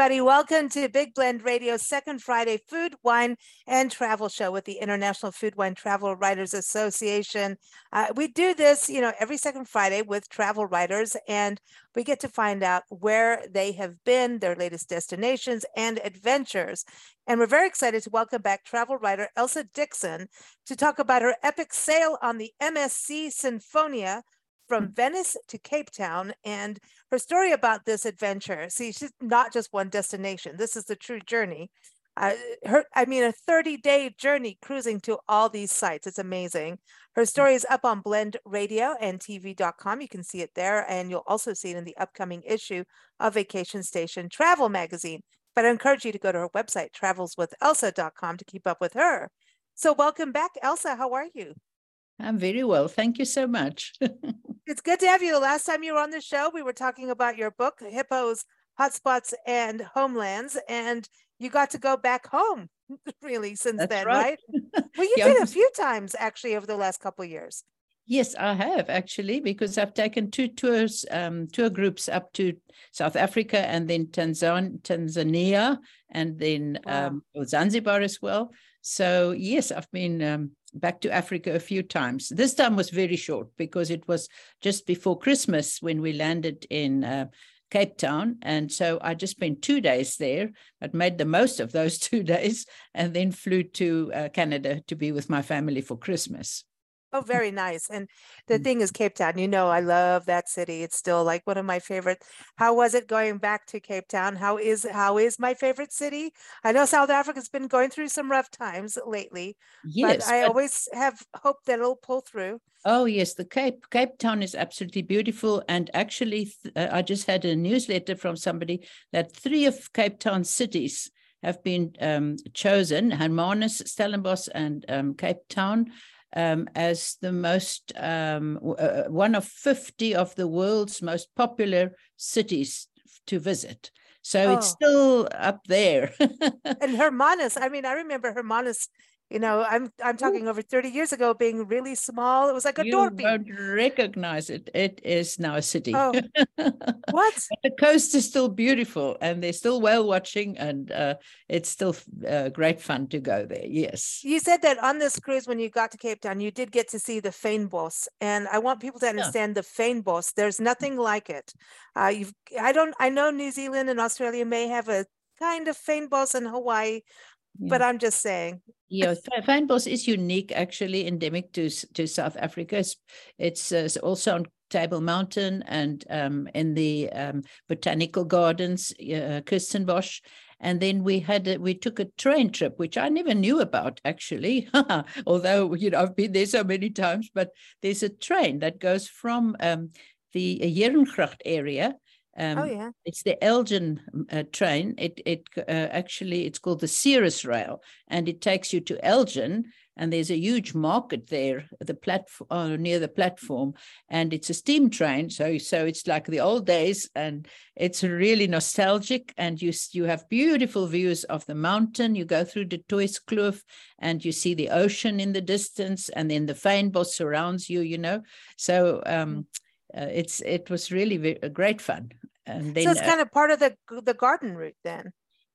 everybody, welcome to Big Blend Radio's second Friday food, wine, and travel show with the International Food, Wine, Travel Writers Association. Uh, we do this, you know, every second Friday with travel writers, and we get to find out where they have been, their latest destinations, and adventures. And we're very excited to welcome back travel writer Elsa Dixon to talk about her epic sail on the MSC Sinfonia from mm. Venice to Cape Town and her story about this adventure. See, she's not just one destination. This is the true journey. Uh, her, I mean, a 30 day journey cruising to all these sites. It's amazing. Her mm. story is up on Blend Radio and TV.com. You can see it there, and you'll also see it in the upcoming issue of Vacation Station Travel Magazine. But I encourage you to go to her website, travelswithelsa.com, to keep up with her. So, welcome back, Elsa. How are you? I'm very well. Thank you so much. it's good to have you. The last time you were on the show, we were talking about your book, Hippos, Hotspots, and Homelands, and you got to go back home really since That's then, right? right? Well, you yeah. did a few times actually over the last couple of years. Yes, I have actually, because I've taken two tours, um, tour groups up to South Africa and then Tanzan- Tanzania and then wow. um, Zanzibar as well. So yes, I've been um, back to Africa a few times. This time was very short because it was just before Christmas when we landed in uh, Cape Town. And so I just spent two days there, but made the most of those two days and then flew to uh, Canada to be with my family for Christmas. Oh, very nice. And the mm. thing is, Cape Town, you know, I love that city. It's still like one of my favorite. How was it going back to Cape Town? How is how is my favorite city? I know South Africa's been going through some rough times lately, yes, but I but... always have hope that it'll pull through. Oh yes, the Cape Cape Town is absolutely beautiful. And actually, uh, I just had a newsletter from somebody that three of Cape Town cities have been um, chosen: Hermanus, Stellenbosch, and um, Cape Town um, as the most um, uh, uh, one of 50 of the world's most popular cities to visit. So oh. it's still up there. and Hermanus, I mean, I remember Hermanus you know i'm i'm talking Ooh. over 30 years ago being really small it was like a you door don't recognize it it is now a city oh. what the coast is still beautiful and they're still whale watching and uh, it's still uh, great fun to go there yes you said that on this cruise when you got to cape town you did get to see the fynbos and i want people to understand yeah. the fynbos there's nothing like it uh, you've i don't i know new zealand and australia may have a kind of fynbos in hawaii yeah. but i'm just saying yeah, fynbos is unique, actually, endemic to to South Africa. It's, it's uh, also on Table Mountain and um, in the um, botanical gardens, uh, Kirstenbosch. And then we had a, we took a train trip, which I never knew about actually, although you know I've been there so many times. But there's a train that goes from um, the Heerengracht area um, oh yeah, it's the Elgin uh, train. It it uh, actually it's called the Ceres Rail, and it takes you to Elgin, and there's a huge market there, the platform uh, near the platform, and it's a steam train. So so it's like the old days, and it's really nostalgic. And you you have beautiful views of the mountain. You go through the Tuiskloof, and you see the ocean in the distance, and then the fynbos surrounds you. You know, so. Um, mm. uh, it's it was really very, great fun. And then, so it's uh, kind of part of the the garden route then.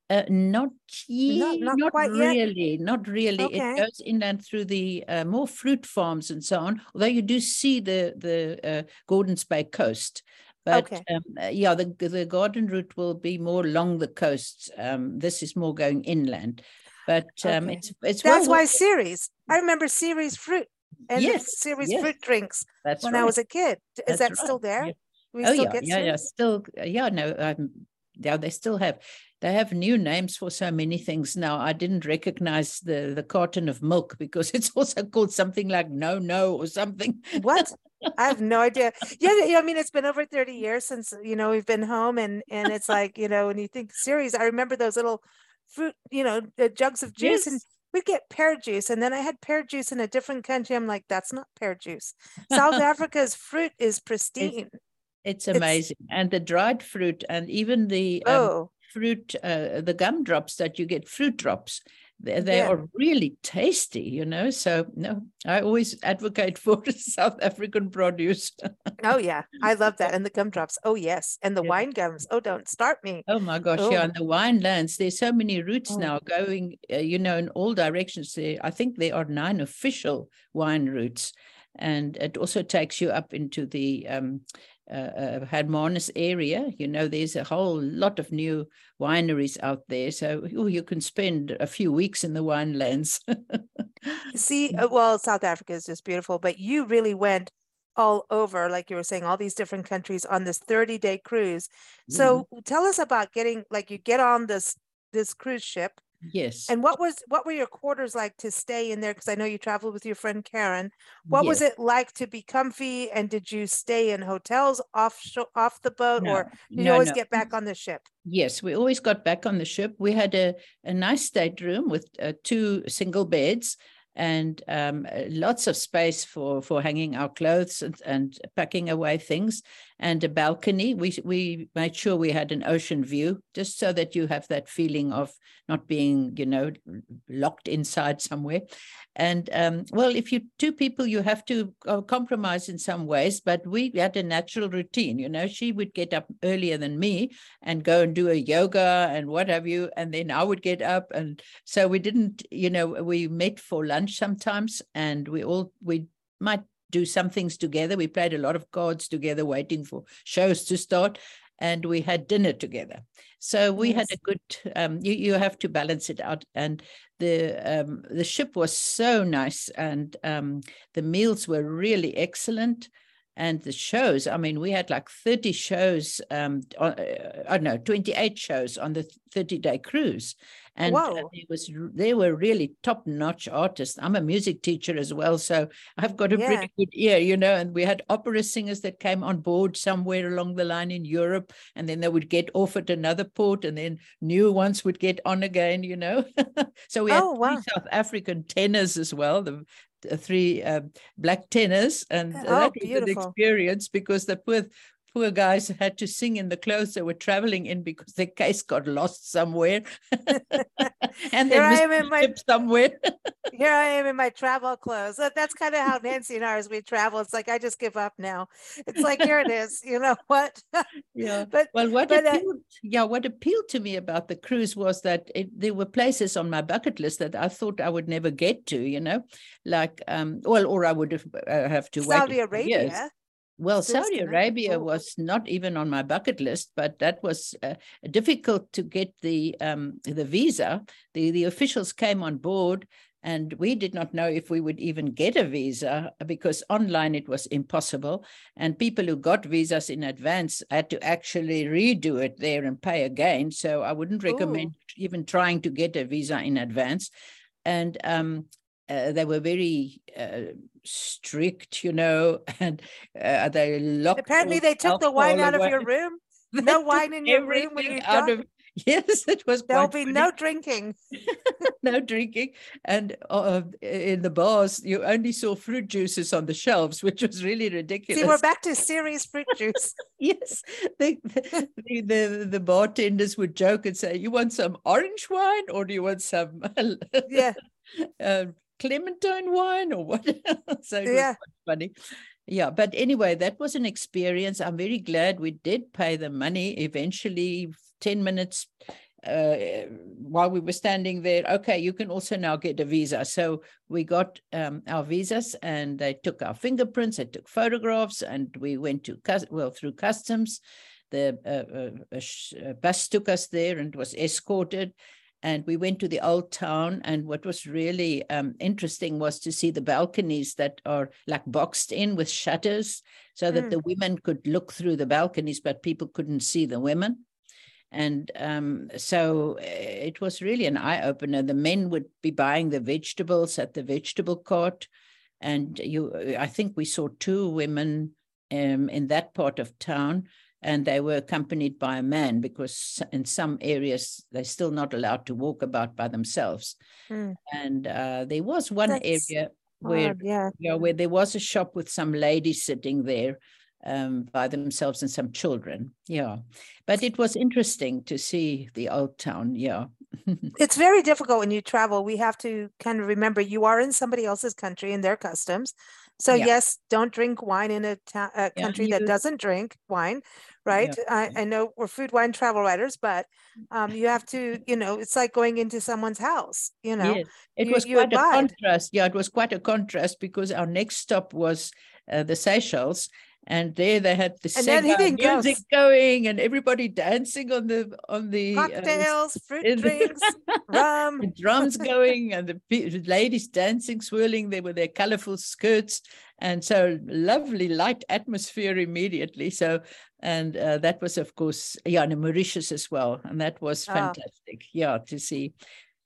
Uh, not, not, not, not really, yet. not really. Okay. It goes inland through the uh, more fruit farms and so on. Although you do see the the uh, Gordons Bay coast, but okay. um, uh, yeah, the the garden route will be more along the coasts. Um, this is more going inland, but um, okay. it's it's that's well, why Ceres. I remember Ceres fruit and yes, Ceres yes. fruit drinks that's when right. I was a kid. Is that's that right. still there? We oh yeah, yeah, yeah. Still, yeah. No, um, yeah. They still have. They have new names for so many things now. I didn't recognize the the carton of milk because it's also called something like no no or something. What? I have no idea. Yeah, yeah, I mean, it's been over 30 years since you know we've been home, and and it's like you know when you think Ceres, I remember those little fruit, you know, the jugs of juice, yes. and we get pear juice. And then I had pear juice in a different country. I'm like, that's not pear juice. South Africa's fruit is pristine. It's, it's amazing. It's, and the dried fruit and even the um, oh. fruit, uh, the gumdrops that you get, fruit drops, they, they yeah. are really tasty, you know. So no, I always advocate for South African produce. oh yeah, I love that, and the gumdrops. Oh yes, and the yeah. wine gums. Oh, don't start me. Oh my gosh, oh. yeah, and the wine lands. There's so many routes oh. now going, uh, you know, in all directions. There, I think there are nine official wine routes, and it also takes you up into the um, uh, uh, Hermanus area. You know, there's a whole lot of new wineries out there. So oh, you can spend a few weeks in the winelands. See, uh, well, South Africa is just beautiful, but you really went all over, like you were saying, all these different countries on this 30 day cruise. So mm. tell us about getting, like, you get on this this cruise ship Yes. And what was what were your quarters like to stay in there? Because I know you traveled with your friend Karen. What yes. was it like to be comfy? And did you stay in hotels off off the boat, no, or did no, you always no. get back on the ship? Yes, we always got back on the ship. We had a, a nice stateroom with uh, two single beds and um, lots of space for for hanging our clothes and, and, packing away things and a balcony. We we made sure we had an ocean view just so that you have that feeling of not being you know locked inside somewhere. And um, well if you two people you have to compromise in some ways but we had a natural routine you know. She would get up earlier than me and go and do a yoga and what have you and then i would get up. And so we didn't you know we met for lunch sometimes and we all we might do some things together we played a lot of cards together waiting for shows to start and we had dinner together. So we yes. had a good. Um, you you have to balance it out, and the um, the ship was so nice, and um, the meals were really excellent, and the shows. I mean, we had like thirty shows. Um, on, uh, I don't know, twenty eight shows on the thirty day cruise, and uh, it was they were really top notch artists. I'm a music teacher as well, so I've got a yeah. pretty good ear, you know. And we had opera singers that came on board somewhere along the line in Europe, and then they would get off at another port, and then new ones would get on again, you know. so we had oh, wow. South African tenors as well. The three uh, black tenors, and oh, that was beautiful. an experience because the poor poor guys had to sing in the clothes they were traveling in because their case got lost somewhere. and am in my somewhere. here I am in my travel clothes. That's kind of how Nancy and I, as we travel, it's like I just give up now. It's like here it is. You know what? yeah. But well, what but, uh, appealed, uh, yeah, what appealed to me about the cruise was that it, there were places on my bucket list that I thought I would never get to. You know, like um, well, or I would have, uh, have to Saudi wait. Saudi Arabia. Years. Well, Saudi Arabia was not even on my bucket list, but that was uh, difficult to get the um, the visa. The the officials came on board, and we did not know if we would even get a visa because online it was impossible. And people who got visas in advance had to actually redo it there and pay again. So I wouldn't recommend Ooh. even trying to get a visa in advance. And um, uh, they were very uh, strict, you know, and uh, they locked. Apparently, they took the wine out away. of your room. No wine in your room when you out of. Yes, it was. There'll be funny. no drinking. no drinking, and uh, in the bars, you only saw fruit juices on the shelves, which was really ridiculous. See, we're back to Ceres fruit juice. yes, the, the, the the bartenders would joke and say, "You want some orange wine, or do you want some?" yeah. Uh, clementine wine or what? so yeah. funny. Yeah, but anyway, that was an experience. I'm very glad we did pay the money eventually, 10 minutes uh, while we were standing there. Okay, you can also now get a visa. So we got um, our visas and they took our fingerprints, they took photographs, and we went to, well, through customs. The uh, uh, bus took us there and was escorted and we went to the old town and what was really um, interesting was to see the balconies that are like boxed in with shutters so that mm. the women could look through the balconies but people couldn't see the women. And um, so eh, it was really an eye opener the men would be buying the vegetables at the vegetable cart and you i think we saw two women um, in that part of town and they were accompanied by a man because in some areas they're still not allowed to walk about by themselves. Mm. And uh, there was one That's area where yeah. you know, where there was a shop with some ladies sitting there um, by themselves and some children. Yeah, but it was interesting to see the old town. Yeah, It's very difficult when you travel. We have to kind of remember you are in somebody else's country and their customs. So Yeah. yes, don't drink wine in a, ta- a Yeah, country that you- doesn't drink wine, right? I, I know we're food wine travel writers, but um, you have to, you know, it's like going into someone's house, you know. Yes, it you- was quite a contrast. Yeah, it was quite a contrast because our next stop was uh, the Seychelles, and there they had the And Sega anything music goes. going and everybody dancing on the on the uh, Cocktails, fruit in the- drinks, rum. the drums going and the ladies dancing, swirling there with their colorful skirts. And so lovely light atmosphere immediately. So, and uh, that was, of course, yeah, and Mauritius as well. And that was Ah. fantastic. Yeah, to see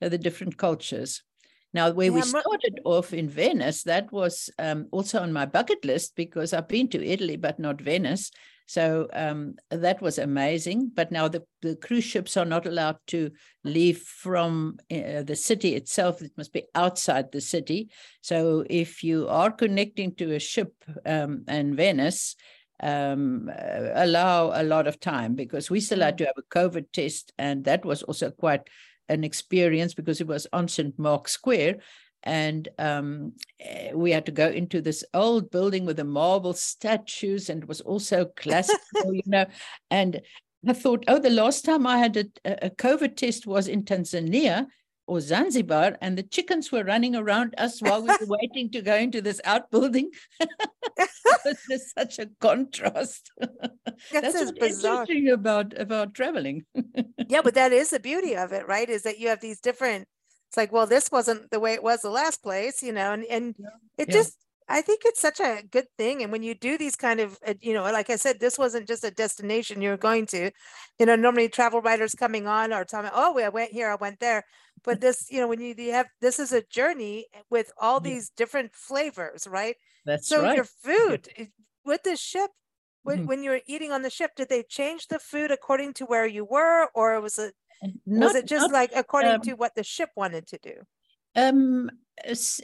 uh, the different cultures. Now, where we Yeah, Mar- started off in Venice, that was um, also on my bucket list because I've been to Italy, but not Venice. So um, that was amazing. But now the, the cruise ships are not allowed to leave from uh, the city itself. It must be outside the city. So if you are connecting to a ship um, in Venice, um, uh, allow a lot of time because we still had to have a COVID test. And that was also quite an experience because it was on St. Mark's Square. And um, eh, we had to go into this old building with the marble statues, and it was also classical, you know. And I thought, oh, the last time I had a, a COVID test was in Tanzania or Zanzibar, and the chickens were running around us while we were waiting to go into this outbuilding. it was just such a contrast. That's, That's is what's bizarre. interesting about about traveling. yeah, but that is the beauty of it, right? Is that you have these different. It's like, well, this wasn't the way it was the last place, you know, and and Yeah. it Yeah. just. I think it's such a good thing, and when you do these kind of, uh, you know, like I said, this wasn't just a destination you're going to. You know, normally travel writers coming on are telling, "Oh, I went here, I went there," but this, you know, when you, you have this is a journey with all these different flavors, right? That's so right. your food i- with the ship when, Mhm. when you were eating on the ship did they change the food according to where you were or was it And was it just not, like according um, to what the ship wanted to do Um,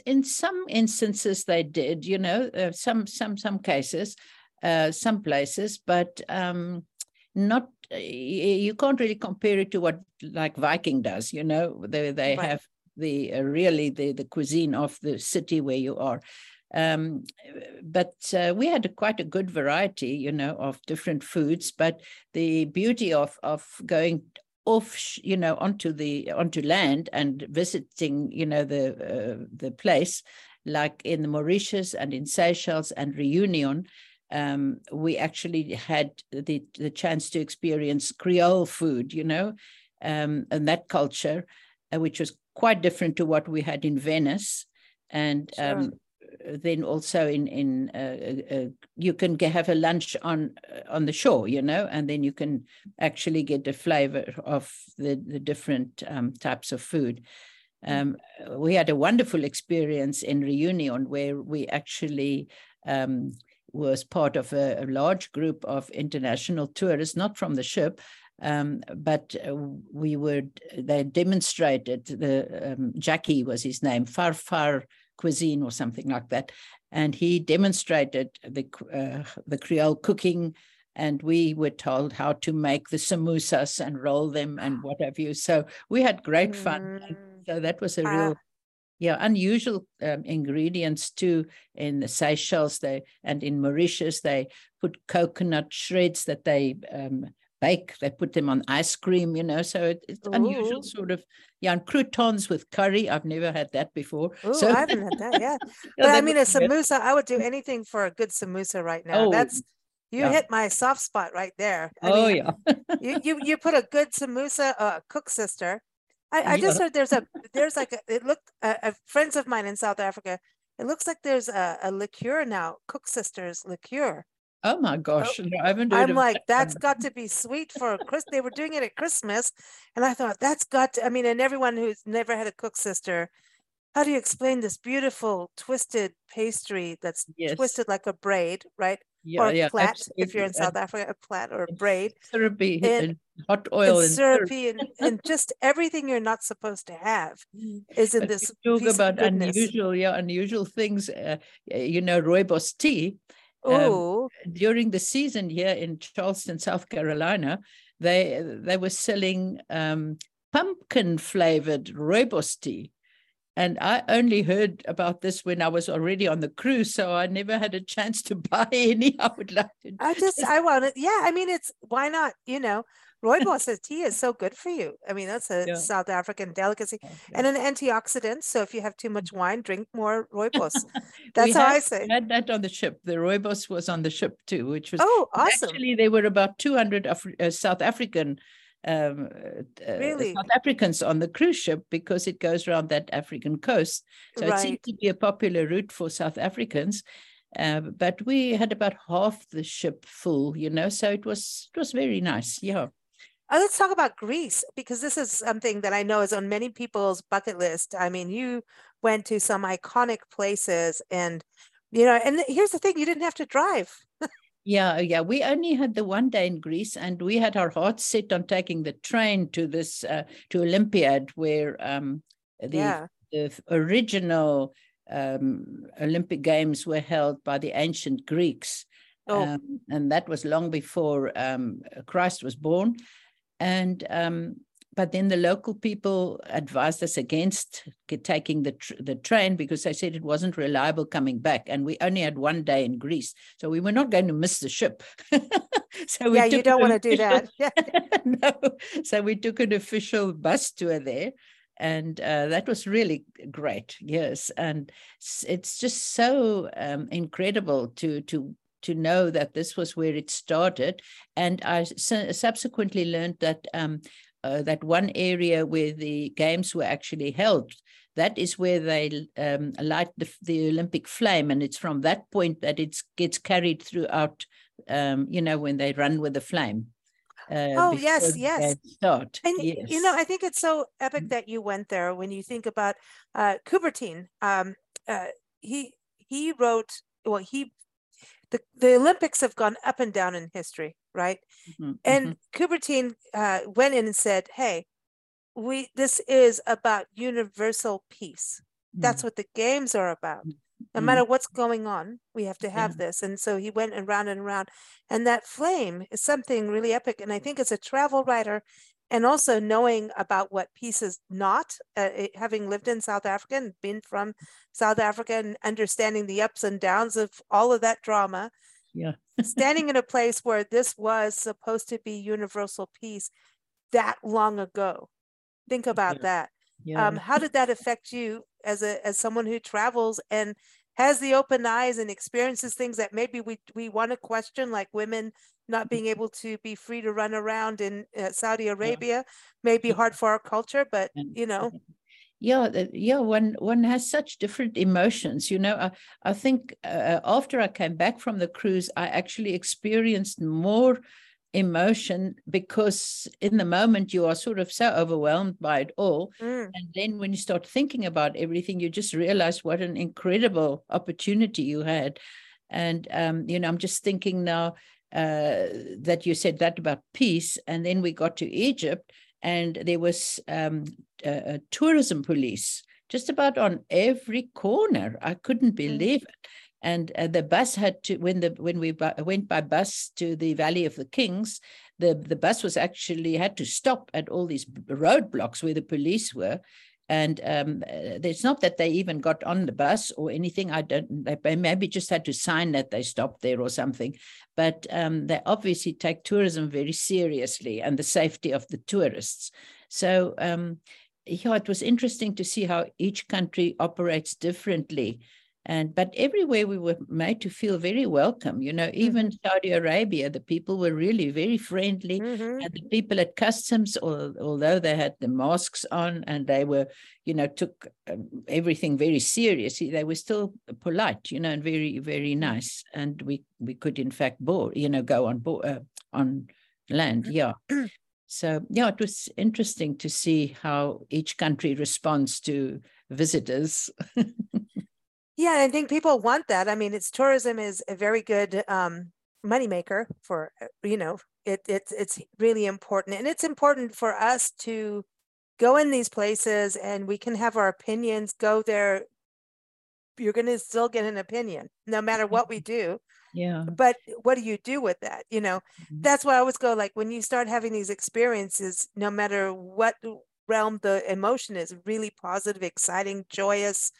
in some instances they did, you know, uh, some some some cases, uh, some places, but um, not. You can't really compare it to what like Viking does. You know, they they Right. have the uh, really the the cuisine of the city where you are. Um, but uh, we had a, quite a good variety, you know, of different foods. But the beauty of of going off you know onto the onto land and visiting you know the uh, the place like in the Mauritius and in Seychelles and Reunion um, we actually had the the chance to experience Creole food you know um, and that culture uh, which was quite different to what we had in Venice and Sure. um, then also in in uh, uh, uh, you can have a lunch on uh, on the shore you know and then you can actually get the flavor of the the different um, types of food. Um, we had a wonderful experience in reunion where we actually um, was part of a, a large group of international tourists not from the ship um, but uh, we were they demonstrated the um, Jackie was his name Farfar cuisine or something like that. And he demonstrated the uh, the Creole cooking and we were told how to make the samosas and roll them and what have you. So we had great fun. Mm, so that was a real yeah unusual um, ingredients too in the Seychelles. They and in Mauritius they put coconut shreds that they um, bake they put them on ice cream you know so it, it's unusual sort of yeah and croutons with curry I've never had that before Ooh, so I haven't had that yeah, But I mean, a samosa, I would do anything for a good samosa right now. Oh, That's you yeah. hit my soft spot right there. I oh mean, yeah you you you put a good samosa, uh, koeksister. I, I just Yeah. heard there's a there's like a, it looked uh, uh, friends of mine in South Africa. It looks like there's a, a liqueur now, koeksisters liqueur. Oh my gosh no, I haven't I'm like, that that's got to be sweet for Chris. They were doing it at Christmas, and I thought that's got to. I mean, and everyone who's never had a koeksister, how do you explain this beautiful twisted pastry that's Yes. twisted like a braid, right? yeah, or yeah, plait if you're in South Africa, a plait or a braid. Syrupy and, hot oil and, and syrupy and, and, just everything you're not supposed to have is in but this. Talk about unusual, yeah, unusual things. Uh, you know, rooibos tea. Um, during the season here in Charleston, South Carolina, they they were selling um, pumpkin flavored rooibos tea and I only heard about this when I was already on the cruise, so I never had a chance to buy any. I would like to. I just, I want it. Yeah, I mean, it's why not? You know, rooibos tea is so good for you. I mean, that's a yeah. South African delicacy okay. and an antioxidant. So if you have too much wine, drink more rooibos. That's how had, I say. Had that on the ship. The rooibos was on the ship too, which was oh awesome. Actually, there were about two hundred Af- uh, South African um, uh, really? South Africans on the cruise ship because it goes around that African coast. So right. it seemed to be a popular route for South Africans. Uh, but we had about half the ship full, you know, so it was it was very nice. Yeah. Uh, let's talk about Greece because this is something that I know is on many people's bucket list. I mean, you went to some iconic places, and you know, and here's the thing: you didn't have to drive. Yeah, yeah. We only had the one day in Greece, and we had our hearts set on taking the train to this uh, to Olympiad, where um, the, yeah. the original um, Olympic Games were held by the ancient Greeks, oh. um, and that was long before um, Christ was born. And um, but then the local people advised us against taking the tr- the train because they said it wasn't reliable coming back, and we only had one day in Greece, so we were not going to miss the ship. so yeah, you don't want to do that. no, so we took an official bus tour there, and uh, that was really great. Yes, and it's just so um, incredible to to to know that this was where it started. And I su- subsequently learned that um, uh, that one area where the games were actually held that is where they um, light the, the, Olympic flame, and it's from that point that it gets carried throughout. Um, you know, when they run with the flame. Uh, oh yes, yes. Start. And yes. you know, I think it's so epic mm. that you went there. When you think about uh, Coubertin, um, uh, he he wrote. Well, he the the Olympics have gone up and down in history, right? Mm-hmm, and mm-hmm. Uh, went in and said, "Hey, we this is about universal peace. Mm-hmm. That's what the games are about. No mm-hmm. matter what's going on, we have to have yeah. this." And so he went around and around, and that flame is something really epic. And I think as a travel writer, and also knowing about what peace is not, uh, having lived in South Africa and been from South Africa and understanding the ups and downs of all of that drama, yeah standing in a place where this was supposed to be universal peace that long ago think about yeah. that yeah. Um, how did that affect you as a as someone who travels and has the open eyes and experiences things that maybe we we want to question like women not being able to be free to run around in uh, Saudi Arabia yeah. may be hard for our culture but you know. yeah yeah one one has such different emotions you know i, I think uh, after i came back from the cruise i actually experienced more emotion because in the moment you are sort of so overwhelmed by it all mm. and then when you start thinking about everything you just realize what an incredible opportunity you had and um, you know i'm just thinking now uh, that you said that about peace and then we got to egypt and there was um, a, a tourism police just about on every corner. I couldn't mm. believe it. And uh, the bus had to when the when we bu- went by bus to the Valley of the Kings, the the bus was actually had to stop at all these roadblocks where the police were, and um, uh, it's not that they even got on the bus or anything. I don't. They maybe just had to sign that they stopped there or something. But um, they obviously take tourism very seriously and the safety of the tourists. So um, yeah, it was interesting to see how each country operates differently and but everywhere we were made to feel very welcome you know even mm-hmm. saudi arabia the people were really very friendly mm-hmm. and the people at customs although they had the masks on and they were you know took um, everything very seriously they were still polite you know and very very mm-hmm. nice and we we could in fact board you know go on board uh, on land mm-hmm. yeah so yeah it was interesting to see how each country responds to visitors Yeah, I think people want that. I mean, it's tourism is a very good um, moneymaker for uh, you know it, it's it's really important and it's important for us to go in these places and we can have our opinions go there you're going to still get an opinion no matter what we do yeah but what do you do with that you know Mhm. that's why i always go like when you start having these experiences no matter what realm the emotion is really positive exciting joyous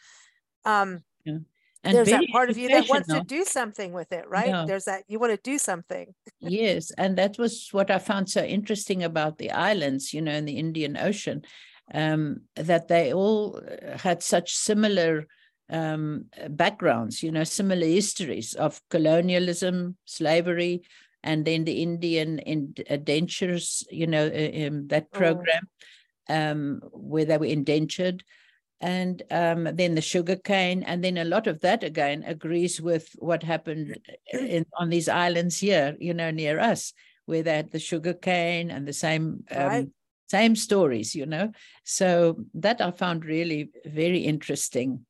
um and there's that part of you that wants to do something with it right? Yeah. there's that you want to do something. Yes and that was what i found so interesting about the islands you know in the indian ocean um, that they all uh, had such similar um, backgrounds you know similar histories of colonialism slavery and then the indian indentures you know uh, um, that Oh. program um, where they were indentured and um, then the sugar cane, and then a lot of that again agrees with what happened in, on these islands here, you know, near us, where they had the sugar cane and the same um, Right. same stories, you know. So that I found really very interesting.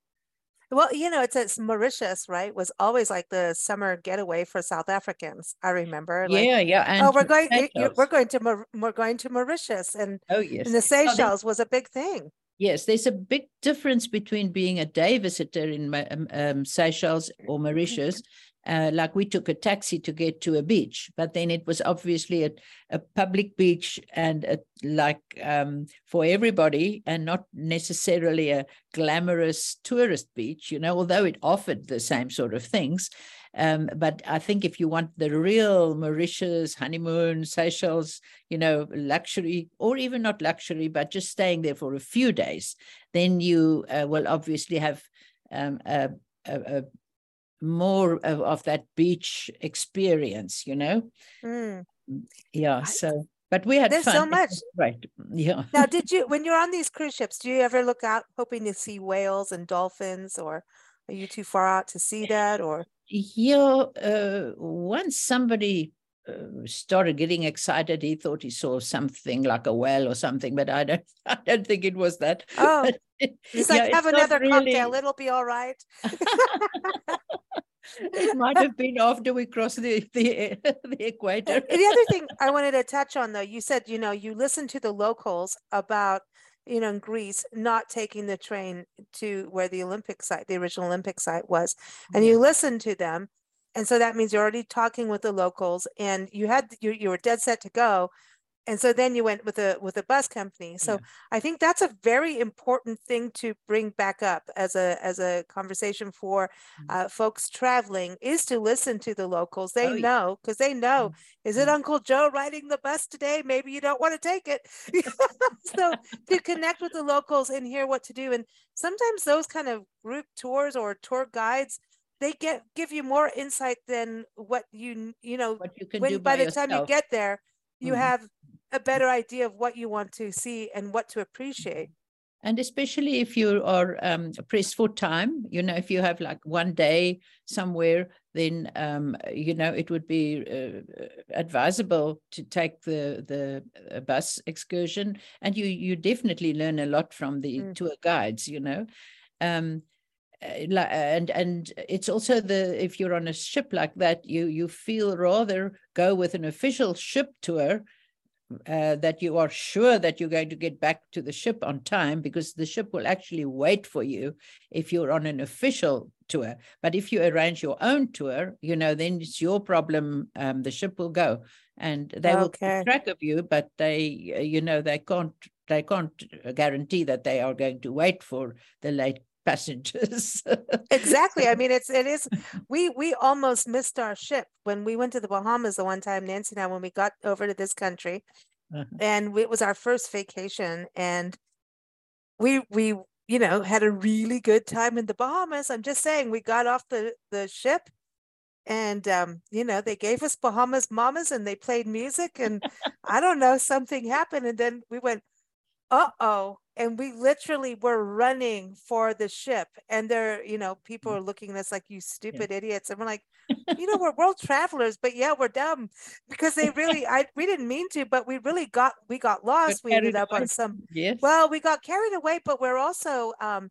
well you know it's, it's mauritius right was always like the summer getaway for south africans i remember like, yeah, yeah, and oh we're going we're going to we're going to mauritius and, Oh yes, and the Oh, seychelles was a big thing Yes, there's a big difference between being a day visitor in um, um, Seychelles or Mauritius. Uh, like we took a taxi to get to a beach, but then it was obviously a, a public beach and a, like um, for everybody, and not necessarily a glamorous tourist beach. You know, although it offered the same sort of things. Um, but I think if you want the real Mauritius honeymoon, Seychelles, you know, luxury, or even not luxury, but just staying there for a few days, then you uh, will obviously have um, a, a, a more of, of that beach experience, you know. Mm. Yeah. So, but we had There's fun. so much. Right. Yeah. now did you when you're on these cruise ships do you ever look out hoping to see whales and dolphins or are you too far out to see that or Yeah. Uh, once somebody uh, started getting excited, he thought he saw something like a whale or something, but I don't. I don't think it was that. Oh, But it's yeah, have not another cocktail it'll be all right it might have been after we crossed the the, the equator. The other thing I wanted to touch on though, you said, you know, you listened to the locals about, you know, in Greece not taking the train to where the Olympic site, the original Olympic site was, and you listen to them. And so that means you're already talking with the locals and you had you you were dead set to go. And so then you went with a with a bus company. So Yeah. I think that's a very important thing to bring back up as a as a conversation for Mm. uh, folks traveling is to listen to the locals. They Oh, know because they know is it Mm. Uncle Joe riding the bus today? Maybe you don't want to take it. so to connect with the locals and hear what to do. And sometimes those kind of group tours or tour guides, they get give you more insight than what you you know What you can when do by, by, the time you get there, you Mhm. have a better idea of what you want to see and what to appreciate. and especially if you are um, pressed for time you know if you have like one day somewhere then um, you know it would be uh, advisable to take the the uh, bus excursion and you you definitely learn a lot from the Mm. tour guides you know um, uh, and and it's also the if you're on a ship like that you you feel rather go with an official ship tour uh, that you are sure that you're going to get back to the ship on time because the ship will actually wait for you if you're on an official tour. But if you arrange your own tour, you know, then it's your problem. Um, the ship will go and they will keep track of you, but they, uh, you know, they can't they can't guarantee that they are going to wait for the late passengers. exactly i mean it's it is we we almost missed our ship when we went to the bahamas the one time nancy and i when we got over to this country Uh-huh. and it was our first vacation and we we you know had a really good time in the bahamas i'm just saying we got off the the ship and um you know they gave us bahamas mamas and they played music and i don't know something happened and then we went uh-oh and we literally were running for the ship and there you know people are looking at us like you stupid idiots and we're like you know we're world travelers but yeah we're dumb because they really i we didn't mean to but we really got we got lost we ended up on some yes. well we got carried away but we're also um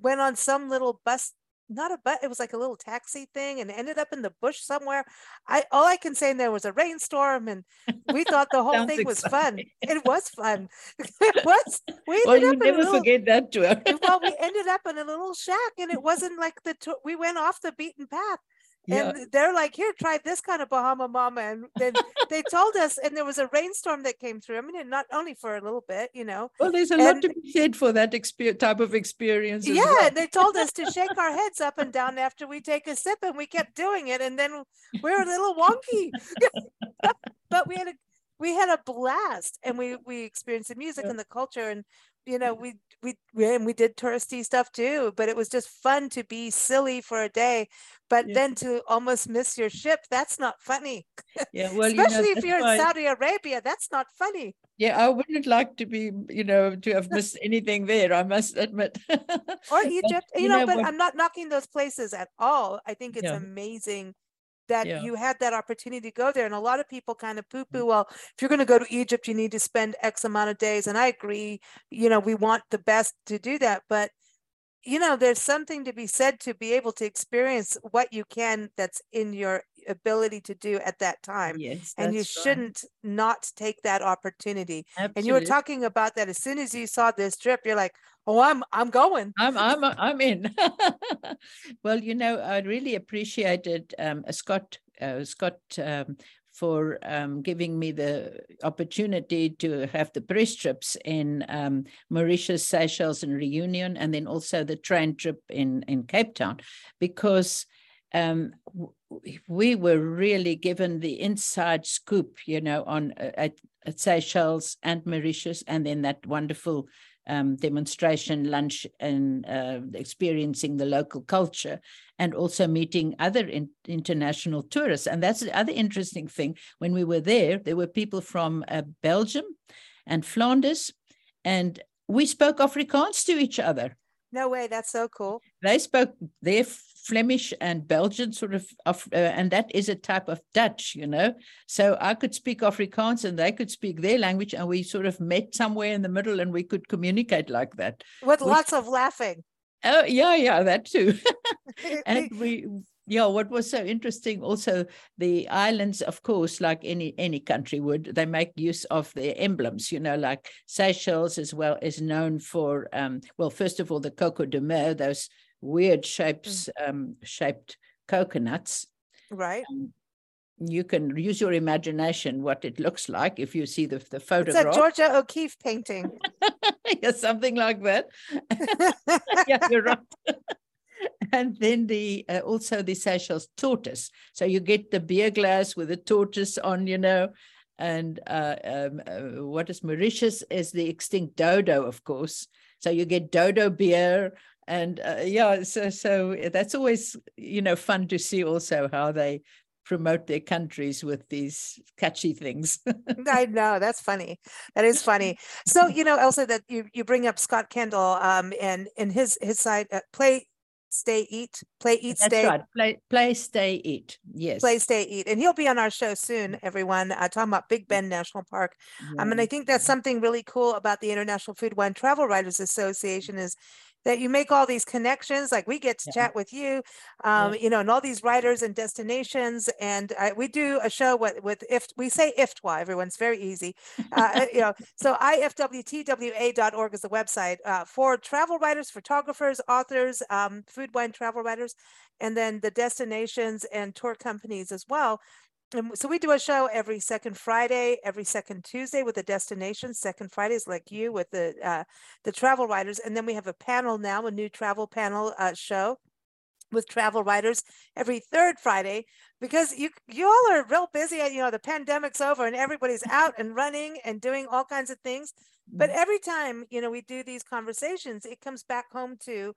went on some little bus not a but it was like a little taxi thing and ended up in the bush somewhere. I all i can say there was a rainstorm and we thought the whole thing was fun. it was fun. It was we well you never little, forget that too well we ended up in a little shack and it wasn't like the we went off the beaten path yeah. and they're like here try this kind of bahama mama and then they told us and there was a rainstorm that came through i mean not only for a little bit you know well there's a and, lot to be said for that exper- type of experience yeah well. they told us to shake our heads up and down after we take a sip and we kept doing it and then we're a little wonky but we had a we had a blast and we we experienced the music yeah. and the culture and you know we we and we did touristy stuff too but it was just fun to be silly for a day but yeah. then to almost miss your ship that's not funny. Yeah well especially you know, if you're why... in saudi arabia that's not funny. Yeah i wouldn't like to be you know to have missed anything there i must admit. Or egypt but, you, you know, know, but what... i'm not knocking those places at all. I think it's yeah. amazing that yeah. you had that opportunity to go there. And a lot of people kind of poo poo, mm. well, if you're going to go to Egypt, you need to spend X amount of days. And I agree, you know, we want the best to do that. But, you know, there's something to be said to be able to experience what you can that's in your ability to do at that time. Yes, and you right. shouldn't not take that opportunity. Absolutely. And you were talking about that as soon as you saw this trip, you're like, oh, I'm I'm going. I'm I'm I'm in. well, you know, I really appreciated um, Scott uh, Scott um, for um, giving me the opportunity to have the press trips in um, Mauritius, Seychelles, and Reunion, and then also the train trip in in Cape Town, because um, we were really given the inside scoop, you know, on uh, at, at Seychelles and Mauritius, and then that wonderful um, demonstration lunch and uh, experiencing the local culture and also meeting other in, international tourists. And that's the other interesting thing. When we were there, there were people from uh, Belgium and Flanders, and we spoke Afrikaans to each other. No way, that's so cool. They spoke their Flemish and Belgian sort of, uh, and that is a type of Dutch, you know. So I could speak Afrikaans and they could speak their language, and we sort of met somewhere in the middle and we could communicate like that. With lots of laughing. Oh, yeah, yeah, that too. and we, yeah, what was so interesting also the islands, of course, like any any country would, they make use of their emblems. You know, like Seychelles as well is known for um, well, first of all, the coco de mer, those weird shapes, mm. um, shaped coconuts. Right. Um, you can use your imagination what it looks like if you see the, the photograph. It's a Georgia O'Keeffe painting. yeah, something like that. yeah, you're right. and then the uh, also the Seychelles tortoise. So you get the beer glass with the tortoise on, you know, and uh, um, uh, what is Mauritius is the extinct dodo, of course. So you get dodo beer and uh, yeah so so that's always you know fun to see also how they promote their countries with these catchy things i know that's funny that is funny so you know also that you, you bring up scott kendall um and in his his side uh, play stay eat play eat That's stay. right. play play stay eat. Yes. Play stay eat. And he'll be on our show soon everyone. Uh, talking about big bend national park. Yeah. um, and i think that's something really cool about the international food wine travel writers association is that you make all these connections like we get to yeah. chat with you um, yeah. you know and all these writers and destinations and I, we do a show with, with if we say IFTWA everyone's very easy uh, you know so ifwtwa.org is the website uh, for travel writers photographers authors um, food wine travel writers and then the destinations and tour companies as well and so we do a show every second Friday, every second Tuesday with a destination. Second Fridays, like you, with the uh, the travel writers, and then we have a panel now, a new travel panel uh, show with travel writers every third Friday because you you all are real busy. You know, the pandemic's over and everybody's out and running and doing all kinds of things. But mm-hmm. every time you know we do these conversations, it comes back home to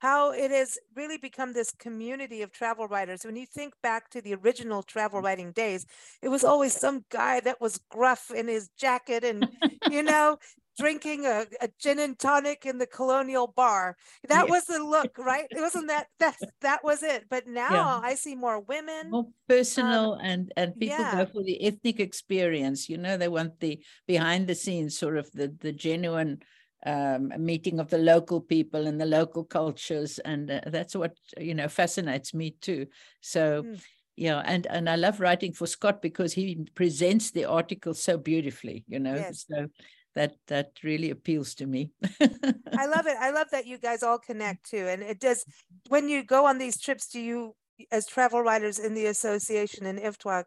how it has really become this community of travel writers. When you think back to the original travel writing days, it was always some guy that was gruff in his jacket and, you know, drinking a, a, gin and tonic in the colonial bar. That yeah. was the look, right? It wasn't that that that was it. But now yeah. I see more women. More personal um, and and people yeah. go for the ethnic experience. You know, they want the behind the scenes sort of the the genuine um, a meeting of the local people and the local cultures, and uh, that's what you know fascinates me too. So. Mm. Yeah, and and I love writing for Scott because he presents the article so beautifully, you know. Yes. So that that really appeals to me. I love it. I love that you guys all connect too. And it does when you go on these trips, do you as travel writers in the association in IFTWA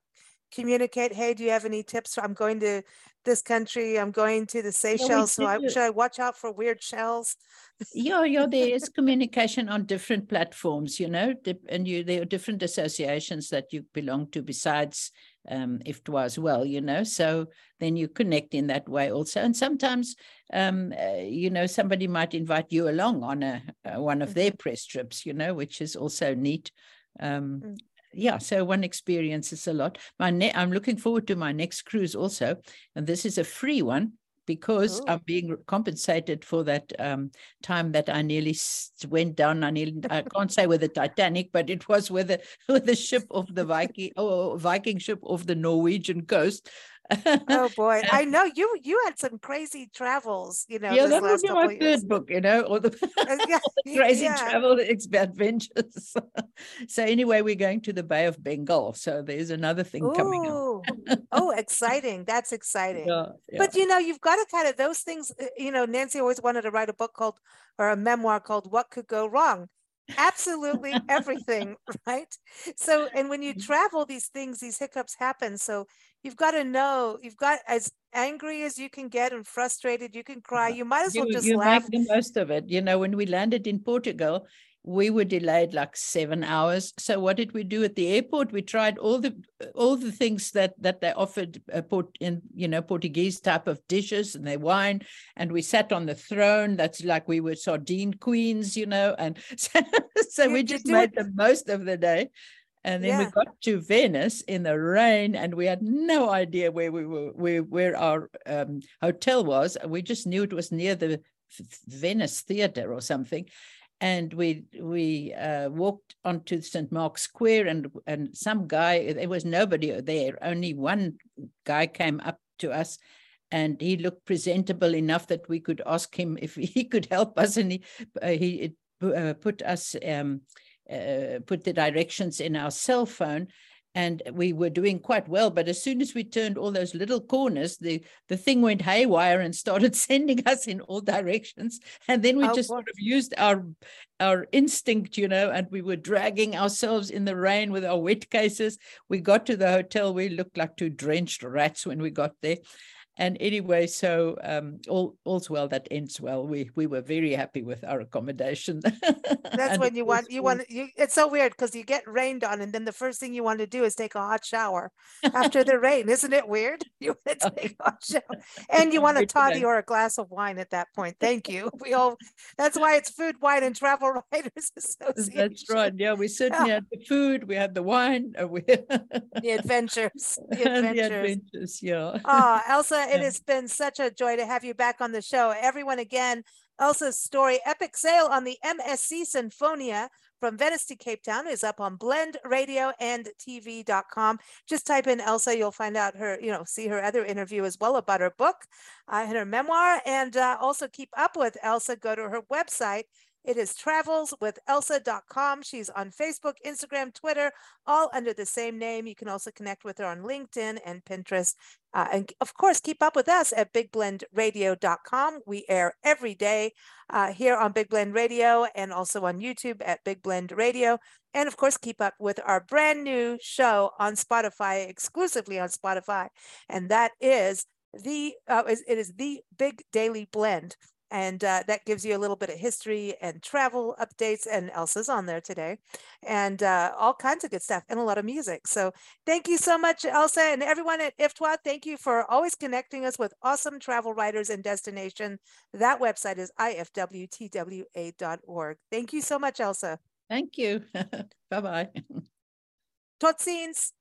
communicate, hey, do you have any tips? I'm going to this country, I'm going to the Seychelles, so I, should I watch out for weird shells? yeah, yeah, there is communication on different platforms, you know, and you there are different associations that you belong to besides um, IFTWA as well, you know. So then you connect in that way also. And sometimes, um, uh, you know, somebody might invite you along on a, uh, one of their mm-hmm. press trips, you know, which is also neat. Um, mm yeah, so one experiences a lot. My ne- I'm looking forward to my next cruise also, and this is a free one because Ooh. I'm being compensated for that um, time that I nearly went down. I nearly I can't say with the Titanic, but it was with the with the ship of the Viking or Viking ship off the Norwegian coast oh boy, I know you you had some crazy travels, you know. Yeah, that was my third book, you know, or the, uh, yeah, the crazy yeah. travel adventures. so anyway, we're going to the Bay of Bengal, so there's another thing Ooh. coming up. oh, exciting! That's exciting. Yeah, yeah. But you know, you've got to kind of those things. Uh, you know, Nancy always wanted to write a book called or a memoir called "What Could Go Wrong." absolutely everything right so and when you mm. travel these things these hiccups happen so you've got to know you've got as angry as you can get and frustrated you can cry you might as well you, just you laugh make the most of it you know when we landed in portugal we were delayed like seven hours. So what did we do at the airport? We tried all the all the things that that they offered uh, port in you know Portuguese type of dishes and their wine, and we sat on the throne. That's like we were sardine queens, you know, and so, so we just made the most of the day. And then yeah. we got to Venice in the rain, and we had no idea where we were, where, where our um, hotel was. We just knew it was near the Venice Theater or something and we we uh, walked onto St Mark's Square, and and some guy there was nobody there. Only one guy came up to us, and he looked presentable enough that we could ask him if he could help us, and he uh, he uh, put us um, uh, put the directions in our cell phone, and we were doing quite well. But as soon as we turned all those little corners, the, the thing went haywire and started sending us in all directions. And then we oh, just sort of used our our instinct, you know, and we were dragging ourselves in the rain with our wet cases. We got to the hotel. We looked like two drenched rats when we got there and anyway, so um, all all's well that ends well. We we were very happy with our accommodation. That's when you want you want you. It's so weird because you get rained on, and then the first thing you want to do is take a hot shower after the rain. Isn't it weird? You want to take a hot shower, and you want a toddy or a glass of wine at that point. Thank you. We all. That's why it's Food, Wine, and Travel Writers Association. That's right. Yeah, we certainly yeah. had the food. We had the wine. Uh, we the adventures. The adventures. the adventures. Yeah. Oh, Elsa it has been such a joy to have you back on the show. Everyone, again, Elsa's story, Epic Sail on the MSC Sinfonia from Venice to Cape Town is up on Blend Radio and TV.com. Just type in Elsa, you'll find out her, you know, see her other interview as well about her book uh, and her memoir. And uh, also keep up with Elsa. Go to her website, it is travelswithelsa.com. She's on Facebook, Instagram, Twitter, all under the same name. You can also connect with her on LinkedIn and Pinterest. Uh, and of course, keep up with us at bigblendradio.com. We air every day uh, here on Big Blend Radio and also on YouTube at Big Blend Radio. And of course, keep up with our brand new show on Spotify, exclusively on Spotify. And that is the uh, it is the Big Daily Blend and uh, that gives you a little bit of history and travel updates. And Elsa's on there today, and uh, all kinds of good stuff and a lot of music. So thank you so much, Elsa, and everyone at IFTWA. Thank you for always connecting us with awesome travel writers and destination. That website is ifwtwa.org. Thank you so much, Elsa. Thank you. bye bye. Tot ziens.